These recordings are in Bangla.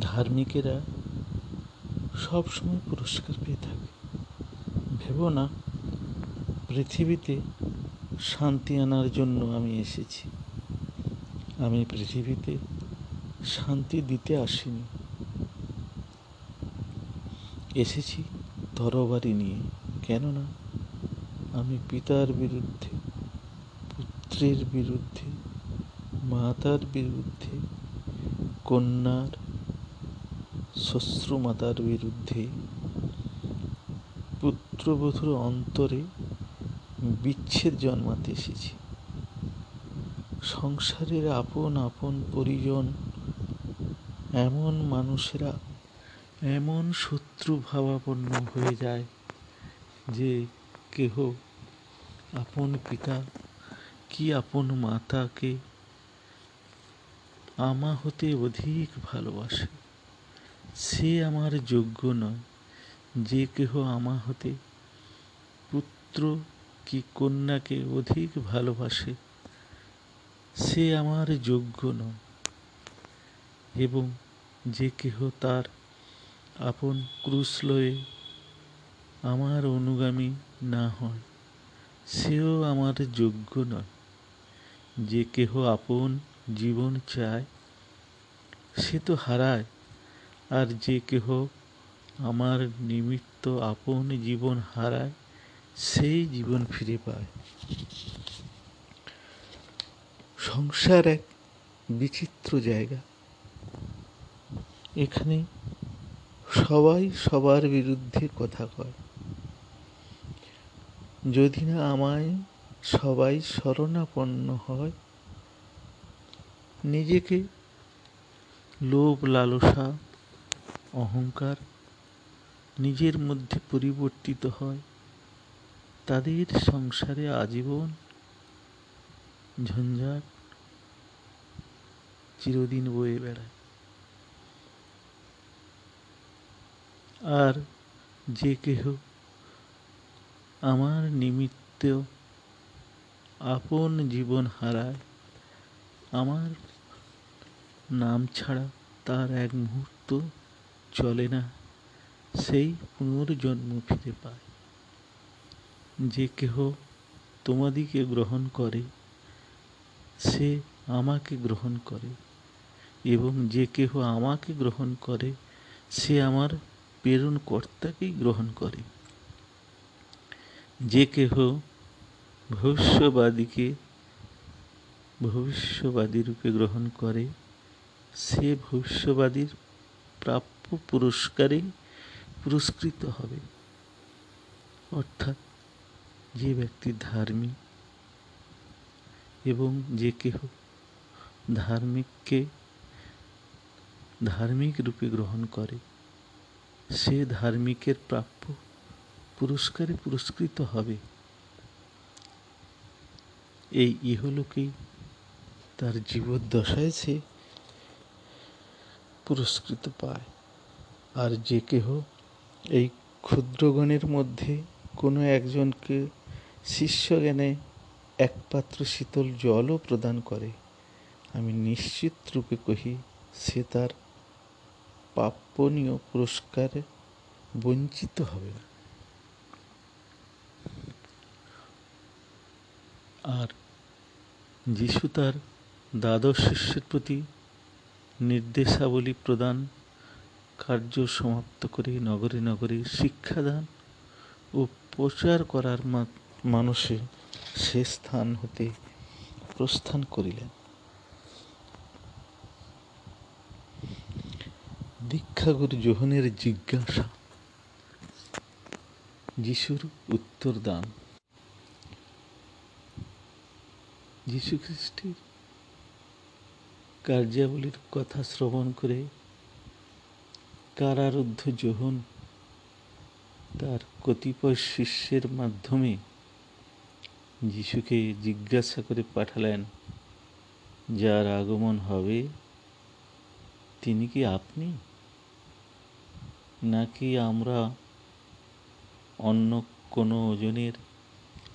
ধার্মিকেরা সব সময় পুরস্কার পেয়ে থাকে। ভেবো না, পৃথিবীতে শান্তি আনার জন্য আমি এসেছি। আমি পৃথিবীতে শান্তি দিতে আসিনি। এসেছি তরবারি নিয়ে, কেননা আমি পিতার বিরুদ্ধে, পুত্রের বিরুদ্ধে, মাতার বিরুদ্ধে, কন্যার শ্বশ্রুমাতার বিরুদ্ধে পুত্রবধূর অন্তরে বিচ্ছেদ জন্মাতে এসেছি। সংসারের আপন আপন পরিজন, এমন মানুষেরা এমন শত্রু ভাবাপন্ন হয়ে যায় যে কেহ আপন পিতা কি আপন মাতাকে আমা হতে অধিক ভালোবাসে। সে আমার যোগ্য নয়। যে কেহ আমা হতে পুত্র কি কন্যাকে অধিক ভালোবাসে, সে আমার যোগ্য নয়। এবং যে কেহ তার আপন ক্রুশ লয়ে আমার অনুগামী না হয়, সেও আমার যোগ্য নয়। যে কেহ আপন জীবন চায়, সে তো হারায় আর যে কেহ আমার নিমিত্ত আপন জীবন হারায়, সেই জীবন ফিরে পায়। সংসার এক বিচিত্র জায়গা। এখানে সবাই সবার বিরুদ্ধে কথা কয়। যদি না আমায় সবাই শরণাপন্ন হয়, নিজেকে লোভ লালসা অহংকার নিজের মধ্যে পরিবর্তিত হয়, তাদের সংসারে আজীবন ঝঞ্ঝাট চিরদিন বয়ে বেড়ায়। আর যে কেহ আমার নিমিত্ত আপন জীবন হারায়, আমার নাম ছাড়া তার এক মুহূর্ত চলে না, সেই পুনর্জন্ম ফিরে পায়। যে কেহ তোমাদিকে গ্রহণ করে, সে আমাকে গ্রহণ করে এবং যে কেহ আমাকে গ্রহণ করে, সে আমার প্রেরণ কর্তাকেই গ্রহণ করে। যে কেহ ভবিষ্যবাদীকে ভবিষ্যবাদী রূপে গ্রহণ করে, সে ভবিষ্যবাদীর প্রাপ্য পুরস্কারে পুরস্কৃত হবে। অর্থাৎ যে ব্যক্তি ধার্মিক এবং যে কেহ ধার্মিককে ধার্মিক রূপে গ্রহণ করে, সে ধার্মিকের প্রাপ্য পুরস্কারে পুরস্কৃত হবে। এই ইহলোকেই তার জীবদ্দশায় সে পুরস্কৃত পায়। আর যে কেহ এই ক্ষুদ্রগণের মধ্যে কোনো একজনকে শিষ্য জ্ঞানে একপাত্র শীতল জলও প্রদান করে, আমি নিশ্চিত রূপে কহি, সে তার প্রাপ্যনীয় পুরস্কারে বঞ্চিত হবে না। আর যিশু তার দ্বাদশ শিষ্যের প্রতি নির্দেশাবলী প্রদান কার্য সমাপ্ত করে নগরে নগরে শিক্ষাদান ও প্রচার করার মানুষে সে স্থান হতে প্রস্থান করিলেন। দীক্ষাগুরু যোহনের জিজ্ঞাসা, যিশুর উত্তর দান যীশু খ্রিস্টের কার্যাবলীর কথা শ্রবণ করে কারারুদ্ধ যোহন তার কতিপয় শিষ্যের মাধ্যমে যিশুকে জিজ্ঞাসা করে পাঠালেন, যার আগমন হবে, তিনি কি আপনি? নাকি আমরা অন্য কোনো ওজনের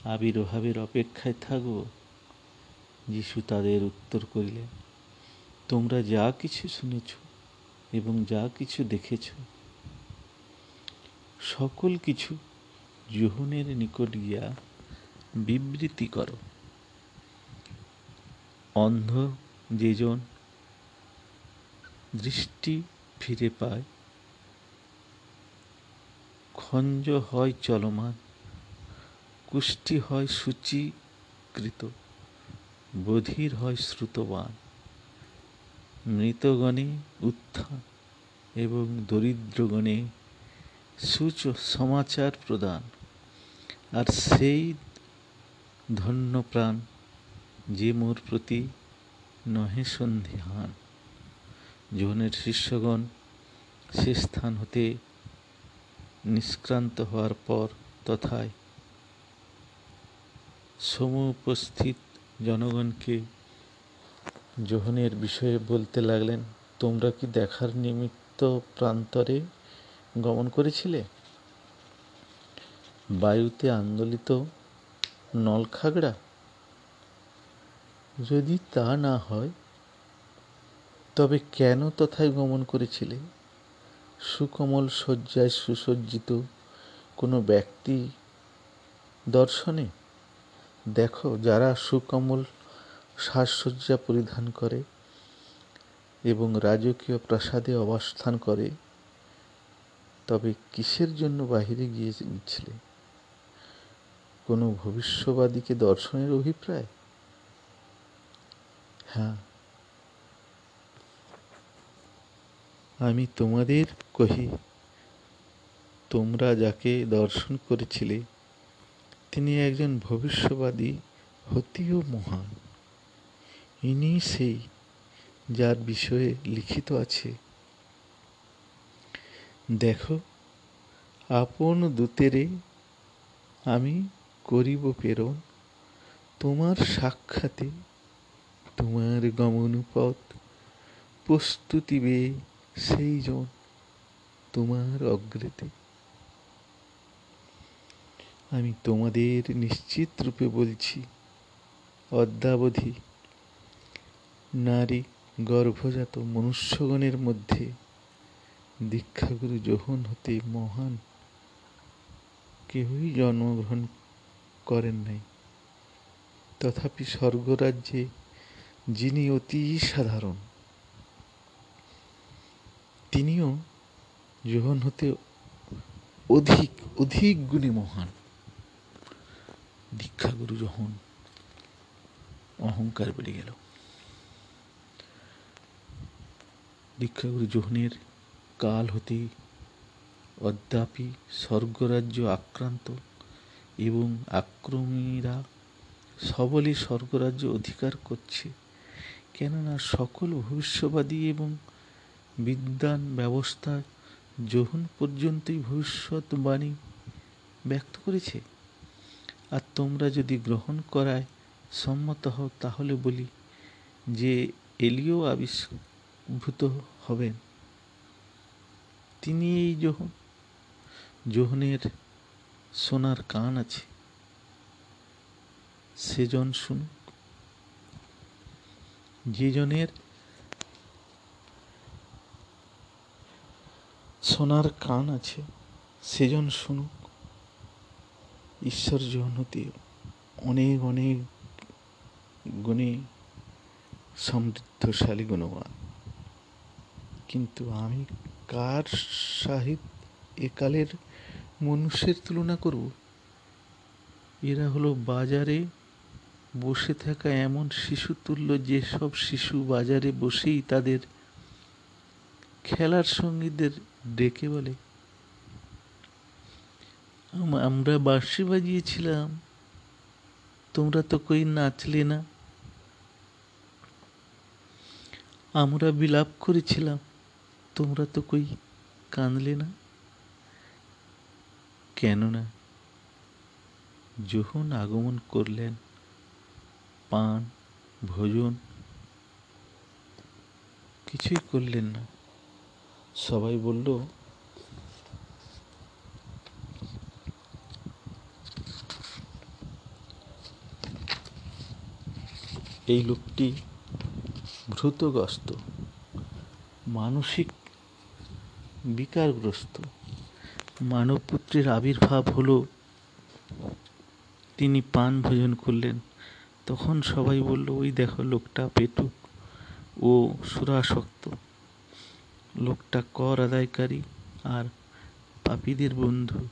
আবির্ভাবের অপেক্ষায় থাকব? যিশু তাদের উত্তর করিলেন, তোমরা যা কিছু শুনেছ এবং যা কিছু দেখেছ, সকল কিছু যোহনের নিকট গিয়া বিবৃতি করো। অন্ধ যেজন দৃষ্টি ফিরে পায়, খঞ্জ হয় চলমান, কুষ্টি হয় সূচীকৃত, বধির হয় শ্রুতবান। মৃতগণে উত্থান এবং দরিদ্রগণে সুচ সমাচার প্রদান। আর সেই ধন্য প্রাণ যে মোর প্রতি নহে সন্ধিহান। জোহনের শিষ্যগণ সে স্থান হতে নিষ্ক্রান্ত হওয়ার পর তথায় সমুপস্থিত জনগণকে যোহনের বিষয়ে বলতে লাগলেন, তোমরা কি দেখার নিমিত্ত প্রান্তরে গমন করেছিলে? বায়ুতে আন্দোলিত নলখাগড়া? যদি তা না হয়, তবে কেন তথায় গমন করেছিলে? সুকমল শয্যায় সুসজ্জিত কোনো ব্যক্তি দর্শনে? দেখো, যারা সুকমল সাজসজ্জা পরিধান করে এবং রাজকীয় প্রাসাদে অবস্থান করে, তবে কিসের জন্য বাহিরে গিয়ে গিয়েছিলে? কোনো ভবিষ্যবাদীকে দর্শনের অভিপ্রায়? হ্যাঁ। আমি তোমাদের কহি, তোমরা যাকে দর্শন করেছিলে, তিনি একজন ভবিষ্যবাদী হতিও মহান। ইনি সেই যার বিষয়ে লিখিত আছে। দেখো, আপন দূতেরে আমি করিব প্রেরণ। তোমার সাক্ষাতে তোমার গমনপথ প্রস্তুতিবে সেই জন তোমার অগ্রেতে। আমি তোমাদের নিশ্চিত রূপে বলছি, অদ্যাবধি নারী গর্ভজাত মনুষ্যগণের মধ্যে দীক্ষাগুরু যোহন হতে মহান। কেউই জন্মগ্রহণ করেন নাই। তথাপি স্বর্গরাজ্যে যিনি অতি সাধারণ, তিনিও যোহন হতে অধিক অধিক গুণী মহান। দীক্ষাগুরু যখন অহংকার বেড়ে গেল দীক্ষাগুরু যোহনের কাল হতে অদ্যাপি স্বর্গরাজ্য আক্রান্ত এবং আক্রমীরা সবলে স্বর্গরাজ্য অধিকার করছে। কেননা সকল ভবিষ্যবাদী এবং বিদ্যান ব্যবস্থা যোহন পর্যন্তই ভবিষ্যৎবাণী ব্যক্ত করেছে। আর তোমরা যদি গ্রহণ করায় সম্মত হও, তাহলে বলি যে এলিও আবির্ভূত হবেন। তিনি এই যোহন যোহনের সোনার কান আছে। সেজন শুনুক যে জনের সোনার কান আছে, সেজন শুনুক ঈশ্বর জনতি অনেক অনেক গুণে সমৃদ্ধশালী, গুণবান। কিন্তু আমি কার সাহিত একালের মনুষ্যের তুলনা করব? এরা হলো বাজারে বসে থাকা এমন শিশু তুল্য যেসব শিশু বাজারে বসেই তাদের খেলার সঙ্গীদের ডেকে বলে। আমরা বাঁশি বাজিয়েছিলাম। তোমরা তো কই নাচলে না। আমরা বিলাপ করেছিলাম। তোমরা তো কই কাঁদলে না? কেননা যখন আগমন করলেন, পান, ভোজন কিছুই করলেন না। সবাই বলল, এই লোকটি ভ্রুতগ্রস্ত মানসিক বিকারগ্রস্ত। মানবপুত্রের আবির্ভাব হলো, তিনি পান ভোজন করলেন। তখন সবাই বলল, ওই দেখো, লোকটা পেটুক ও সুরাসক্ত। লোকটা কর আদায়কারী আর পাপীদের বন্ধু।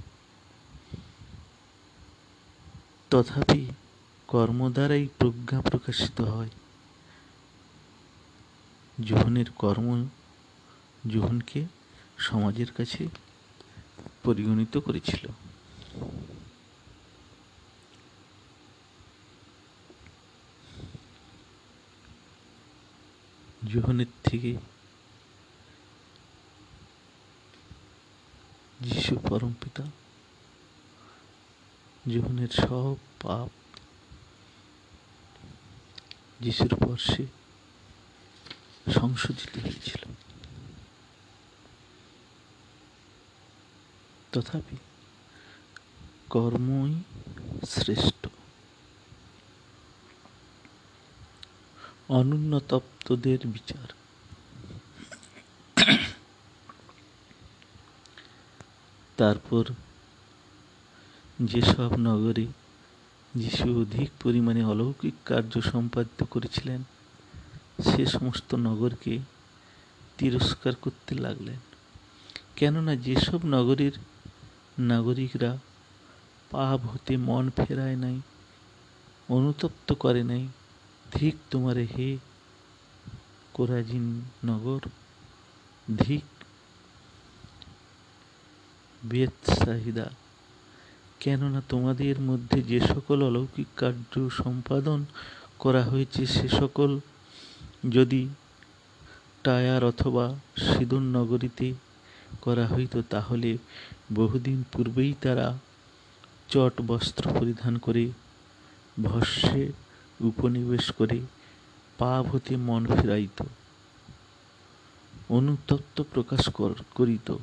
তথাপি কর্ম দ্বারাই প্রজ্ঞা প্রকাশিত হয়। জোহনের কর্ম জোহনকে সমাজের কাছে পরিগণিত করেছিল। জোহনের থেকে যিশু পরম পিতা জীবনের সব পাপ যিশুর পর্শে সংশোধিত হয়েছিল। তথাপি কর্মই শ্রেষ্ঠ। অনুন্নতপ্তদের বিচার। তারপর যেসব নগরে যিশু অধিক পরিমাণে অলৌকিক কার্য সম্পাদিত করেছিলেন, সে সমস্ত নগরকে তিরস্কার করতে লাগলেন। কেননা যেসব নগরীর নাগরিকরা পাপ হতে মন ফেরায় নাই, অনুতপ্ত করে নাই। ধিক তোমারে হে কোরাজিন নগর ধিক বেত বেতসাহিদা কেননা তোমাদের মধ্যে যে সকল অলৌকিক কার্য সম্পাদন করা হয়েছে, সে সকল যদি টায়ার অথবা সিদুন নগরীতে করা হইত তাহলে বহুদিন পূর্বেই তারা চট বস্ত্র পরিধান করে ভস্যে উপনিবেশ করে পাপ হতে মন ফিরাইত। অনুতপ্ত প্রকাশ করিত।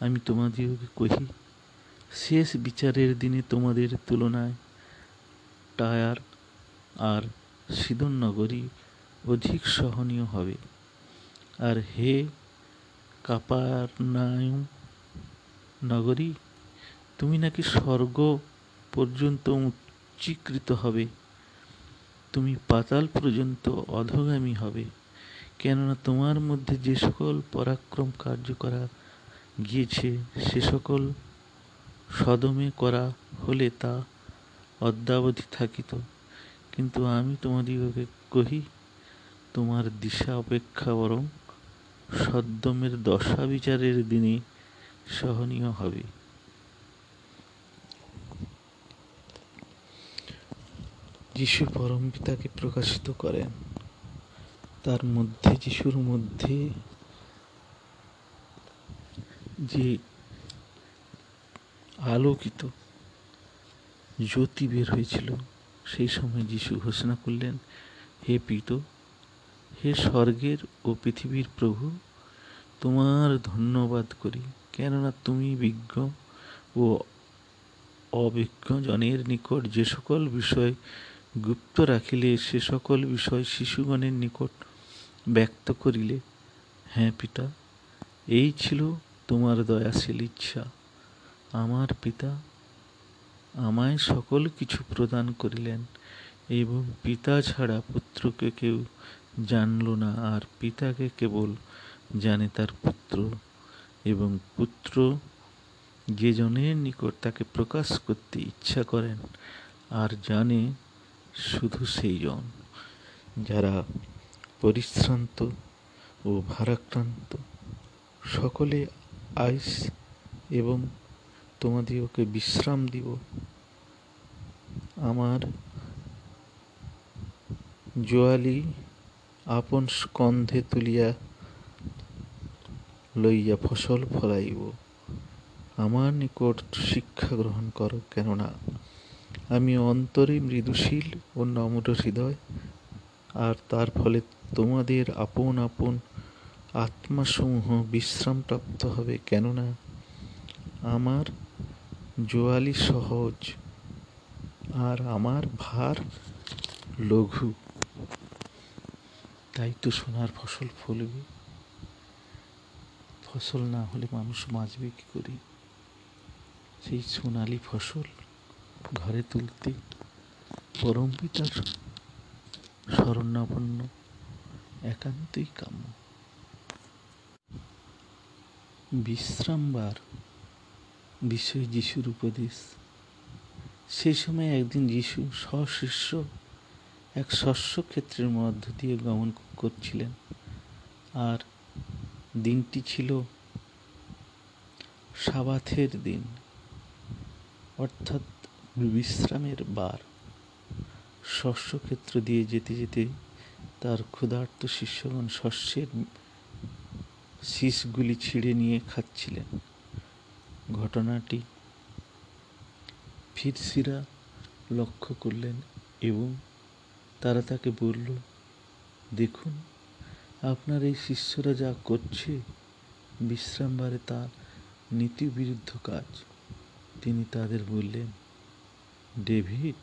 আমি তোমাদিওকে কহি, শেষ বিচারের দিনে তোমাদের তুলনায় টায়ার আর সিদন নগরী অধিক সহনীয় হবে। আর হে কাপারনায়ুম নগরী, তুমি নাকি স্বর্গ পর্যন্ত উচ্চীকৃত হবে? তুমি পাতাল পর্যন্ত অধগামী হবে। কেননা তোমার মধ্যে যে সকল পরাক্রম কার্য করা গিয়েছে, সে সকল সদমে করা হলে তা অদ্যাবধি থাকিত। কিন্তু আমি তোমাদিগকে কহি, তোমার দিশা অপেক্ষা বরং সদ্যমের দশা বিচারের দিনে সহনীয় হবে। যিশু পরম পিতাকে প্রকাশিত করেন। তার মধ্যে, যিশুর মধ্যে যে আলোকিত জ্যোতি বের হয়েছিল, সেই সময় যিশু ঘোষণা করলেন, হে পিত হে স্বর্গের ও পৃথিবীর প্রভু, তোমার ধন্যবাদ করি। কেননা তুমি বিজ্ঞ ও অবিজ্ঞ জনের নিকট যে সকল বিষয় গুপ্ত রাখিলে, সে সকল বিষয় শিশুগণের নিকট ব্যক্ত করিলে। হ্যাঁ পিতা, এই ছিল তোমার দয়াশীল ইচ্ছা। আমার পিতা আমায় সকল কিছু প্রদান করিলেন, এবং পিতা ছাড়া পুত্রকে কেউ জানল না আর পিতাকে কেবল জানে তার পুত্র এবং পুত্র যে জনের নিকট তাকে প্রকাশ করতে ইচ্ছা করেন আর জানে শুধু সেই জন যারা পরিশ্রান্ত ও ভারাক্রান্ত। সকলে আইস এবং তোমাদিওকে বিশ্রাম দিব। আমার জোয়ালি আপন স্কন্ধে তুলিয়া লইয়া ফসল ফলাইব। আমার নিকট শিক্ষা গ্রহণ করো, কেননা আমি অন্তরে মৃদুশীল ও নম্র হৃদয়, আর তার ফলে তোমাদের আপন আপন আত্মাসমূহ বিশ্রামপ্রাপ্ত হবে, কেননা আমার জোয়ালি সহজ, আর আমার ভার লঘু। তাই তো সোনার ফসল ফলবে। ফসল না হলে মানুষ বাঁচবে কী করে? সেই সোনালি ফসল ঘরে তুলতে পরম পিতার শরণাপন্ন একান্তই কাম্য। বিশ্রামবার বিষয় যিশুর উপদেশ। সেই সময় একদিন যিশু সশিষ্য এক শস্য ক্ষেত্রের মধ্য দিয়ে গমন করছিলেন। আর দিনটি ছিল সাবাথের দিন, অর্থাৎ বিশ্রামের বার। শস্যক্ষেত্র দিয়ে যেতে যেতে তার ক্ষুধার্ত শিষ্যগণ শস্যের শীষগুলি ছিঁড়ে নিয়ে খাচ্ছিলেন। ঘটনাটি ফিরসিরা লক্ষ্য করলেন এবং তারা তাকে বলল, দেখুন, আপনার এই শিষ্যরা যা করছে বিশ্রামবারে তার নীতিবিরুদ্ধ কাজ। তিনি তাদের বললেন, ডেভিড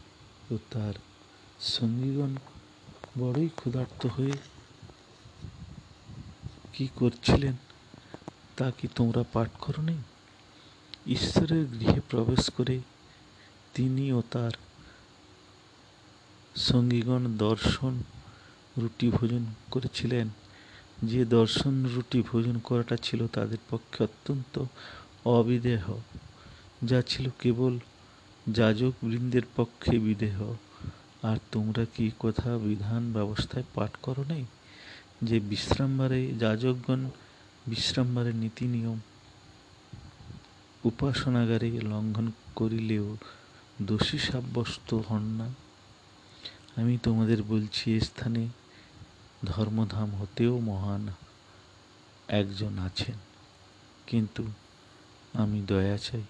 ও তার সঙ্গীগণ বড়ই ক্ষুধার্ত হয়ে কি করছিলেন, তা কি তোমরা পাঠ করো নেই ঈশ্বরের গৃহে প্রবেশ করে তিনি ও তার সঙ্গীগণ দর্শন, রুটি ভোজন করেছিলেন। যে দর্শন, রুটি ভোজন করাটা ছিল তাদের পক্ষে অত্যন্ত অবিদেহ। যা ছিল কেবল যাজক বৃন্দের পক্ষে বিদেহ। আর তোমরা কি কথা বিধান ব্যবস্থায় পাঠ করো নাই? যে বিশ্রামবারে, যাজকগণ বিশ্রামবারের নীতি নিয়ম উপাসনাগারে লঙ্ঘন করিলেও দোষী সাব্যস্ত হন না। আমি তোমাদের বলছি স্থানে ধর্মধাম হতেও মহান একজন আছেন। কিন্তু আমি দয়া চাই,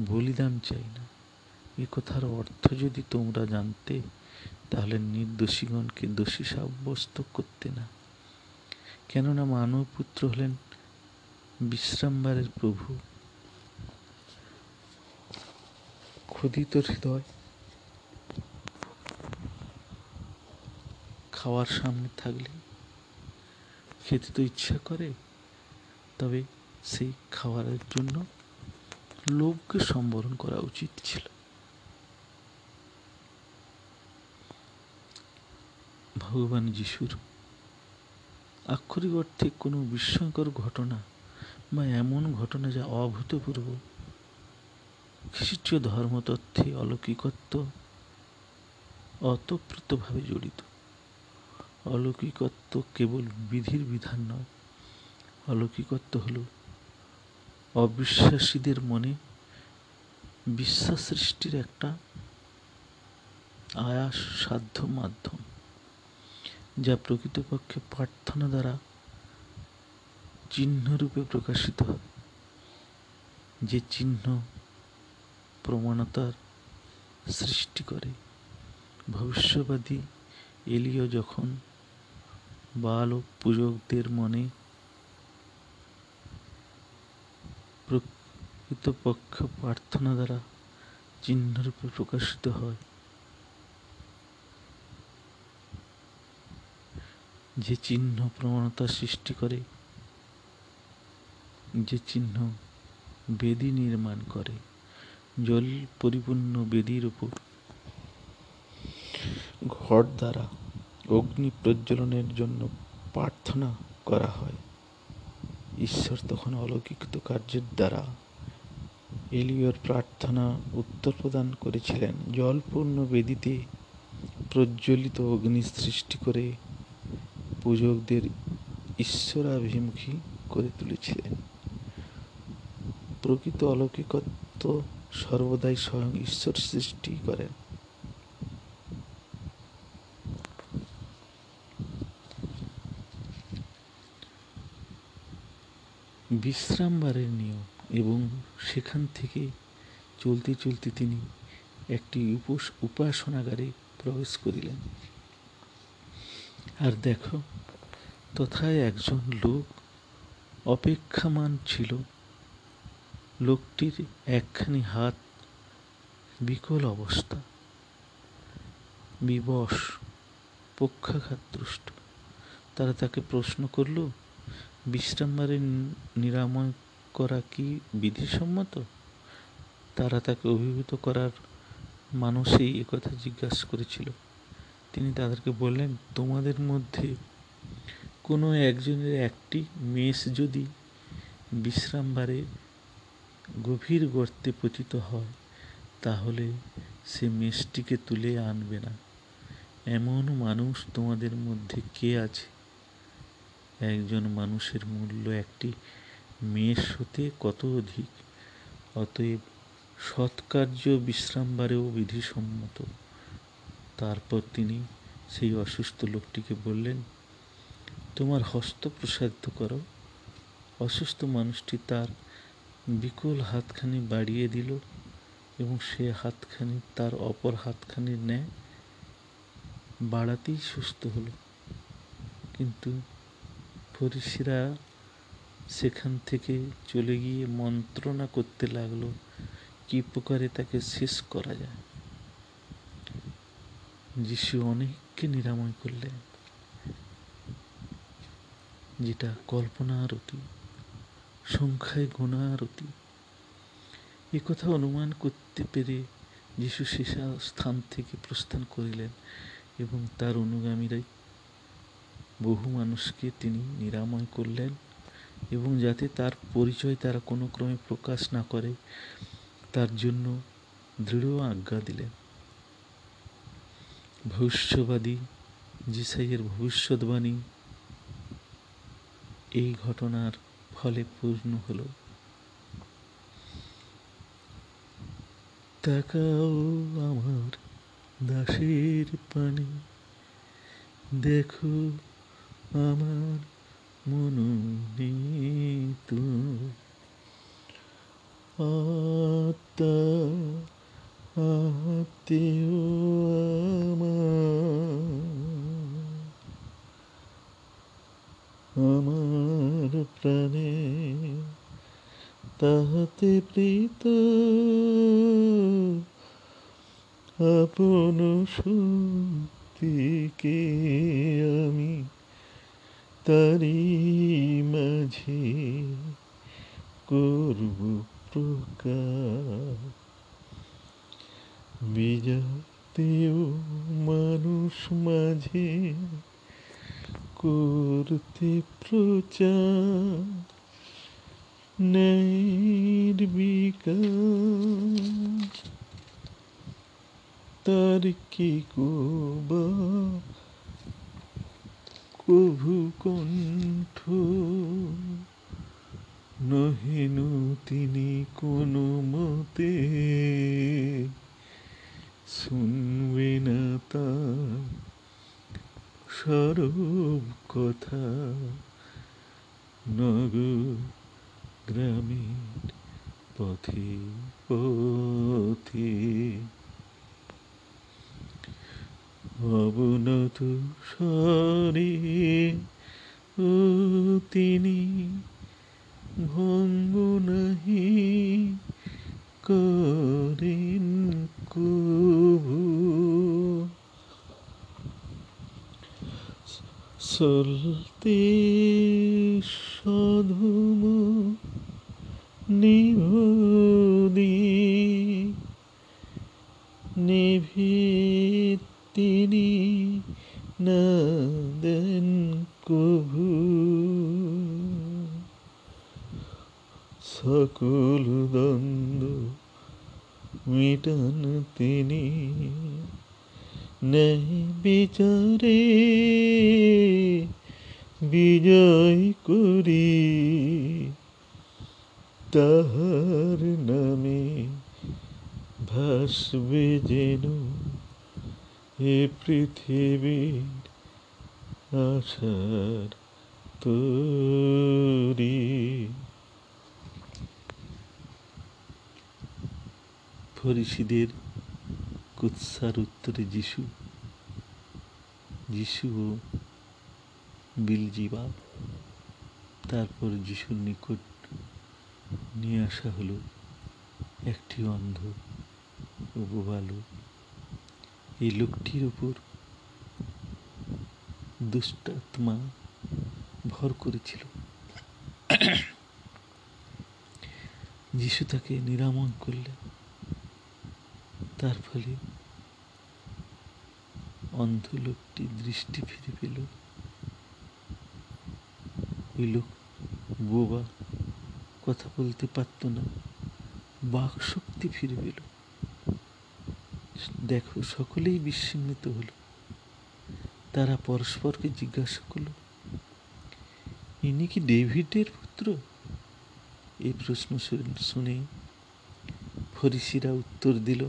বলিদান চাই না। এ কথার অর্থ যদি তোমরা জানতে, তাহলে নির্দোষীগণকে দোষী সাব্যস্ত করতে না। কেননা মানব পুত্র হলেন বিশ্রামবারের প্রভু। ক্ষুদিত হৃদয় খাওয়ার সামনে থাকলে খেতে তো ইচ্ছা করে, তবে সেই খাবারের জন্য লোভকে সম্বরণ করা উচিত ছিল। ভগবান যিশুর আক্ষরিক অর্থে কোনো বিস্ময়কর ঘটনা বা এমন ঘটনা যা অভূতপূর্ব, খ্রিস্টীয় ধর্মতত্ত্বে অলৌকিকত্ব, অতপ্রতভাবে জড়িত। অলৌকিকত্ব কেবল বিধির বিধান নয়। অলৌকিকত্ব হল অবিশ্বাসীদের মনে বিশ্বাস সৃষ্টির একটা আয়াস সাধ্য মাধ্যম, যা প্রকৃতপক্ষে প্রার্থনা দ্বারা চিহ্নরূপে প্রকাশিত হয়। যে চিহ্ন প্রমাণতার সৃষ্টি করে। ভবিষ্যবাদী এলিও যখন বাল ও পূজকদের মনে প্রকৃতপক্ষ প্রার্থনা দ্বারা চিহ্নরূপে প্রকাশিত হয়। যে চিহ্ন প্রমাণতা সৃষ্টি করে, যে চিহ্ন বেদি নির্মাণ করে, জল পরিপূর্ণ বেদির উপর ঘর দ্বারা অগ্নি প্রজ্বলনের জন্য প্রার্থনা করা হয়। ঈশ্বর তখন অলৌকিক কার্যের দ্বারা এলিয়র প্রার্থনা উত্তর প্রদান করেছিলেন। জলপূর্ণ বেদিতে প্রজ্বলিত অগ্নি সৃষ্টি করে পূজকদের ঈশ্বরাভিমুখী করে তুলেছিলেন। প্রকৃত অলৌকিকত্ব সর্বদাই স্বয়ং ঈশ্বর সৃষ্টি করেন। বিশ্রামবারের নিয়ম এবং সেখান থেকে চলতে চলতে তিনি একটি উপোস, উপাসনাগারে প্রবেশ করিলেন। আর দেখো, তথায় একজন লোক অপেক্ষামান ছিল। লোকটির একখানি হাত বিকল অবস্থা, বিবশ, পক্ষাঘাতদৃষ্ট। তারা তাকে প্রশ্ন করল বিশ্রামবারে নিরাময় করা কি বিধিসম্মত? তারা তাকে অভিভূত করার মানুষই একথা জিজ্ঞাসা করেছিল। তিনি তাদেরকে বললেন, তোমাদের মধ্যে কোনো একজনের একটি মেষ যদি বিশ্রামবারে গভীর গর্তে পতিত হয়, তাহলে সে মেষটিকে তুলে আনবে না। এমন মানুষ তোমাদের মধ্যে কে আছে? একজন মানুষের মূল্য একটি মেষ হতে কত অধিক? অতএব সৎকার্য বিশ্রামবারেও বিধিসম্মত। তারপর তিনি সেই অসুস্থ লোকটিকে বললেন, তোমার হস্ত প্রসারিত করো। অসুস্থ মানুষটি তার বিকল হাতখানি বাড়িয়ে দিল এবং সে হাতখানি তার অপর হাতখানির ন্যায় বাড়াতেই সুস্থ হলো। কিন্তু ফরিসিরা সেখান থেকে চলে গিয়ে মন্ত্রণা করতে লাগল, কি প্রকারে তাকে শেষ করা যায়? যিশু অনেককে নিরাময় করলেন, যেটা কল্পনার অতি সংখ্যায় গোনার অতি কথা অনুমান করতে পেরে যিশু শেষা স্থান থেকে প্রস্থান করিলেন এবং তার অনুগামীরাই বহু মানুষকে তিনি নিরাময় করলেন এবং যাতে তার পরিচয় তারা কোনো ক্রমে প্রকাশ না করে, তার জন্য দৃঢ় আজ্ঞা দিলেন। ভবিষ্যবাদী জিসাইয়ের ভবিষ্যৎবাণী এই ঘটনার ফলে পূর্ণ হল। তাকাও আমার দাসের পানি, দেখো আমার মনোনীত। আত্মা আত্মীয় আমার। প্রাণে তাহাতে প্রীত। আপন শক্তিকে আমি তারি মাঝে করব প্রকার। বিজাতীয় মানুষ মাঝে করতে প্রচার। নির্বিকার তার কি কোবা কভু কণ্ঠ নহেন তিনি কোনো মতে শুনবে না তা সরব কথা নগর গ্রামের পথে পথে অবনত স্বরে ও তিনি ভঙ্গ নাহি করেন কভু চলতে সধম নিভদি নিভি তিনি না দেন কভু সকল দ্বন্দ্ব মিটান তিনি ন্যায় বিচারে। বিজয় করি তাহার নামে ভাসবে যেন এ পৃথিবীর আশার তরি। ফরিসিদের কুৎসার উত্তরে যিশু যিশু ও বিলজিবা তারপর যিশুর নিকট নিয়ে আসা হলো একটি অন্ধ বোবালো এই লোকটির উপর দুষ্টাত্মা ভর করেছিল। যিশু তাকে নিরাময় করলেন তার ফলে অন্ধ লোকটি দৃষ্টি ফিরে পেল। ওই লোক বোবা কথা বলতে পারত না বাক শক্তি ফিরে পেল। দেখো, সকলেই বিস্মিত হলো। তারা পরস্পরকে জিজ্ঞাসা করল, ইনি কি ডেভিডের পুত্র? এই প্রশ্ন শুনে ফরিসিরা উত্তর দিল,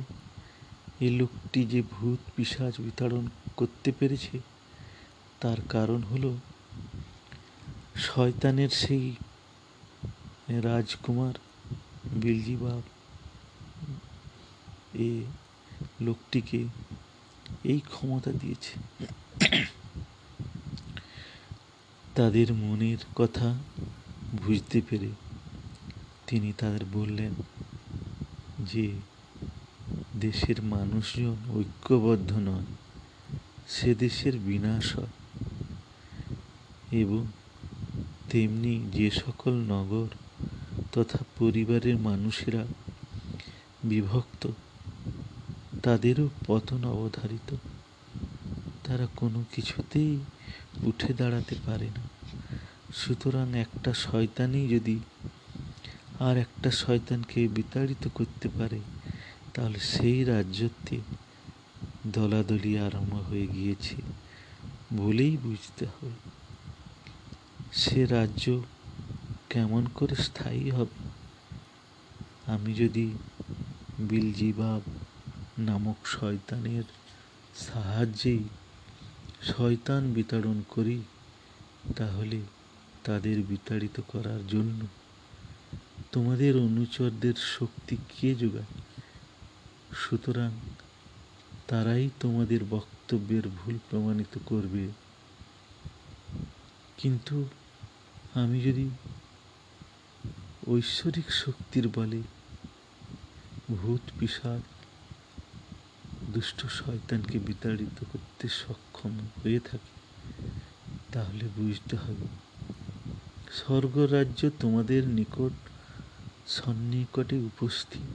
এ লোকটি যে ভূত পিসাজ বিতাড়ন করতে পেরেছে, তার কারণ হলো শয়তানের সেই রাজকুমার বিলজিবাব এ লোকটিকে এই ক্ষমতা দিয়েছে। তাদের মনের কথা বুঝতে পেরে তিনি তাদের বললেন যে, দেশের মানুষজন ঐক্যবদ্ধ নয়, সে দেশের বিনাশ হয়। এবং তেমনি যে সকল নগর তথা পরিবারের মানুষেরা বিভক্ত তাদেরও পতন অবধারিত। তারা কোনো কিছুতেই উঠে দাঁড়াতে পারে না। সুতরাং একটা শয়তানই যদি আর একটা শয়তানকে বিতাড়িত করতে পারে, তাহলে সেই রাজ্যতে দলাদলি আরম্ভ হয়ে গিয়েছে বলেই বুঝতে হবে। সে রাজ্য কেমন করে স্থায়ী হবে? আমি যদি বিলজিবাব নামক শয়তানের সাহায্যেই শয়তান বিতাড়ন করি, তাহলে তাদের বিতাড়িত করার জন্য তোমাদের অনুচরদের শক্তি কে যোগায়? সুতরাং তারাই তোমাদের বক্তব্যের ভুল প্রমাণিত করবে। কিন্তু আমি যদি ঐশ্বরিক শক্তির বলে ভূত পিসাদ দুষ্ট শয়তানকে বিতাড়িত করতে সক্ষম হয়ে থাকে, তাহলে বুঝতে হবে স্বর্গরাজ্য তোমাদের নিকট সন্নিকটে উপস্থিত।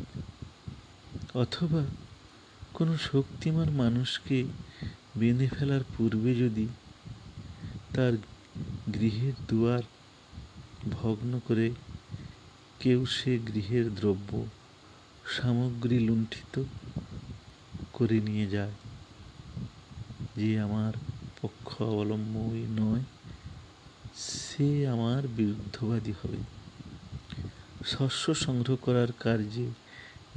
অথবা কোনো শক্তিমান মানুষকে বেঁধে ফেলার পূর্বে যদি তার গৃহের দুয়ার ভগ্ন করে কেউ সে গৃহের দ্রব্য সামগ্রী লুণ্ঠিত করে নিয়ে যায়। যে আমার পক্ষ অবলম্বী নয়, সে আমার বিরুদ্ধবাদী হবে। শস্য সংগ্রহ করার কার্যে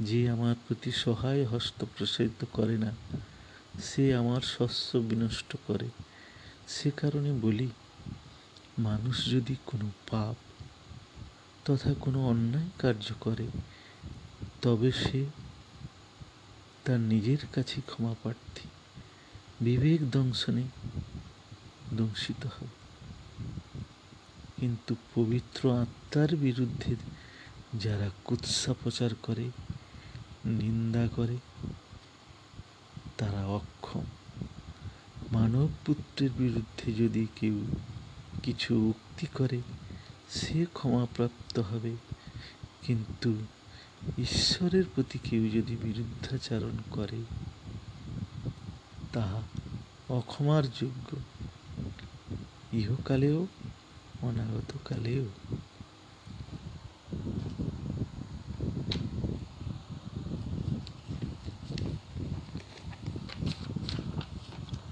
যে আমার প্রতি সহায় হস্ত প্রসারিত করে না, সে আমার শস্য বিনষ্ট করে। সে কারণে বলি, মানুষ যদি কোনো পাপ তথা কোনো অন্যায় কার্য করে, তবে সে তার নিজের কাছে ক্ষমা প্রার্থী। বিবেক দংশনে দংশিত হবে কিন্তু পবিত্র আত্মার বিরুদ্ধে যারা কুৎসা প্রচার করে, নিন্দা করে, তারা অক্ষম। মানব পুত্রের বিরুদ্ধে যদি কেউ কিছু উক্তি করে, সে ক্ষমাপ্রাপ্ত হবে। কিন্তু ঈশ্বরের প্রতি কেউ যদি বিরুদ্ধাচারণ করে তাহা অক্ষমার যোগ্য। ইহকালেও অনাগতকালেও।